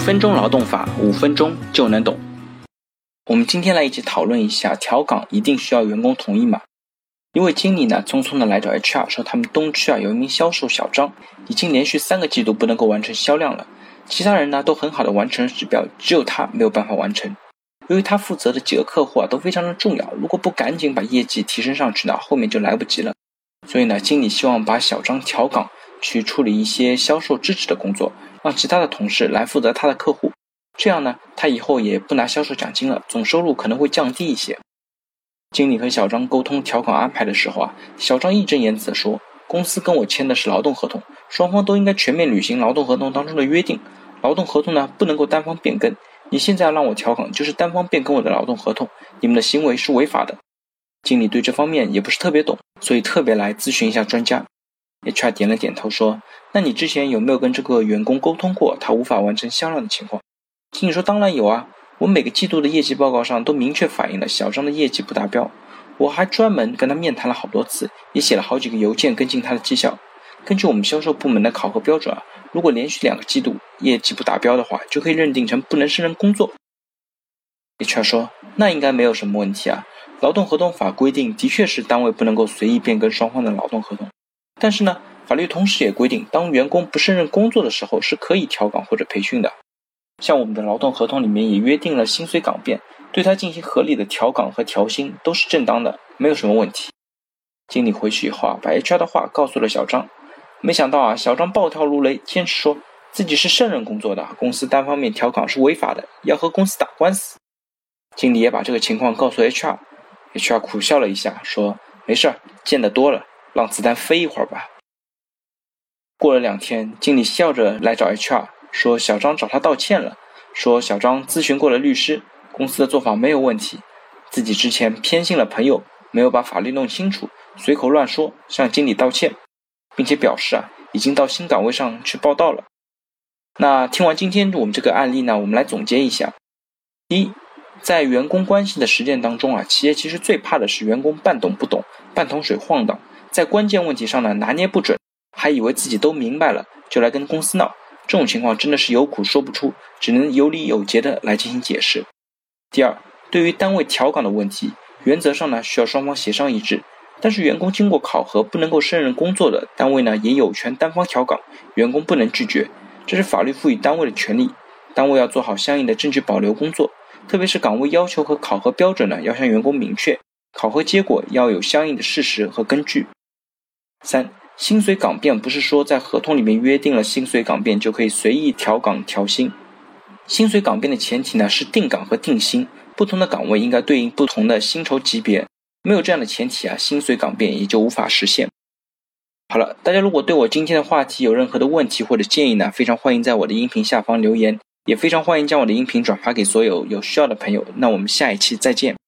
分钟劳动法，五分钟就能懂。我们今天来一起讨论一下，调岗一定需要员工同意吗？因为经理呢，匆匆的来找 HR 说，他们东区啊有一名销售小张，已经连续三个季度不能够完成销量了，其他人呢都很好的完成了指标，只有他没有办法完成。由于他负责的几个客户啊都非常的重要，如果不赶紧把业绩提升上去呢，后面就来不及了。所以呢，经理希望把小张调岗，去处理一些销售支持的工作，让其他的同事来负责他的客户。这样呢，他以后也不拿销售奖金了，总收入可能会降低一些。经理和小张沟通调岗安排的时候啊，小张义正言辞地说：“公司跟我签的是劳动合同，双方都应该全面履行劳动合同当中的约定。劳动合同呢，不能够单方变更。你现在要让我调岗，就是单方变更我的劳动合同，你们的行为是违法的。”经理对这方面也不是特别懂，所以特别来咨询一下专家。HR 点了点头说：“那你之前有没有跟这个员工沟通过他无法完成销量的情况？”经理说：“当然有啊。”我每个季度的业绩报告上都明确反映了小张的业绩不达标，我还专门跟他面谈了好多次，也写了好几个邮件跟进他的绩效。根据我们销售部门的考核标准啊，如果连续两个季度业绩不达标的话，就可以认定成不能胜任工作。HR 说，那应该没有什么问题啊。劳动合同法规定，的确是单位不能够随意变更双方的劳动合同，但是呢，法律同时也规定，当员工不胜任工作的时候，是可以调岗或者培训的。像我们的劳动合同里面也约定了薪随岗变，对他进行合理的调岗和调薪都是正当的，没有什么问题。经理回去以后啊，把 HR 的话告诉了小张，没想到啊，小张暴跳如雷，坚持说自己是胜任工作的，公司单方面调岗是违法的，要和公司打官司。经理也把这个情况告诉 HR，HR 苦笑了一下，说没事儿，见得多了，让子弹飞一会儿吧。过了两天，经理笑着来找 HR。说小张找他道歉了，说小张咨询过了律师，公司的做法没有问题，自己之前偏信了朋友，没有把法律弄清楚，随口乱说，向经理道歉，并且表示啊，已经到新岗位上去报道了。那听完今天我们这个案例呢，我们来总结一下：一，在员工关系的实践当中啊，企业其实最怕的是员工半懂不懂，半桶水晃荡，在关键问题上呢拿捏不准，还以为自己都明白了，就来跟公司闹。这种情况真的是有苦说不出，只能有理有节的来进行解释。第二，对于单位调岗的问题，原则上呢需要双方协商一致，但是员工经过考核不能够胜任工作的单位呢也有权单方调岗，员工不能拒绝，这是法律赋予单位的权利。单位要做好相应的证据保留工作，特别是岗位要求和考核标准呢要向员工明确，考核结果要有相应的事实和根据。三。薪随岗变不是说在合同里面约定了薪随岗变就可以随意调岗调薪，薪随岗变的前提呢是定岗和定薪，不同的岗位应该对应不同的薪酬级别，没有这样的前提啊，薪随岗变也就无法实现。好了，大家如果对我今天的话题有任何的问题或者建议呢，非常欢迎在我的音频下方留言，也非常欢迎将我的音频转发给所有有需要的朋友。那我们下一期再见。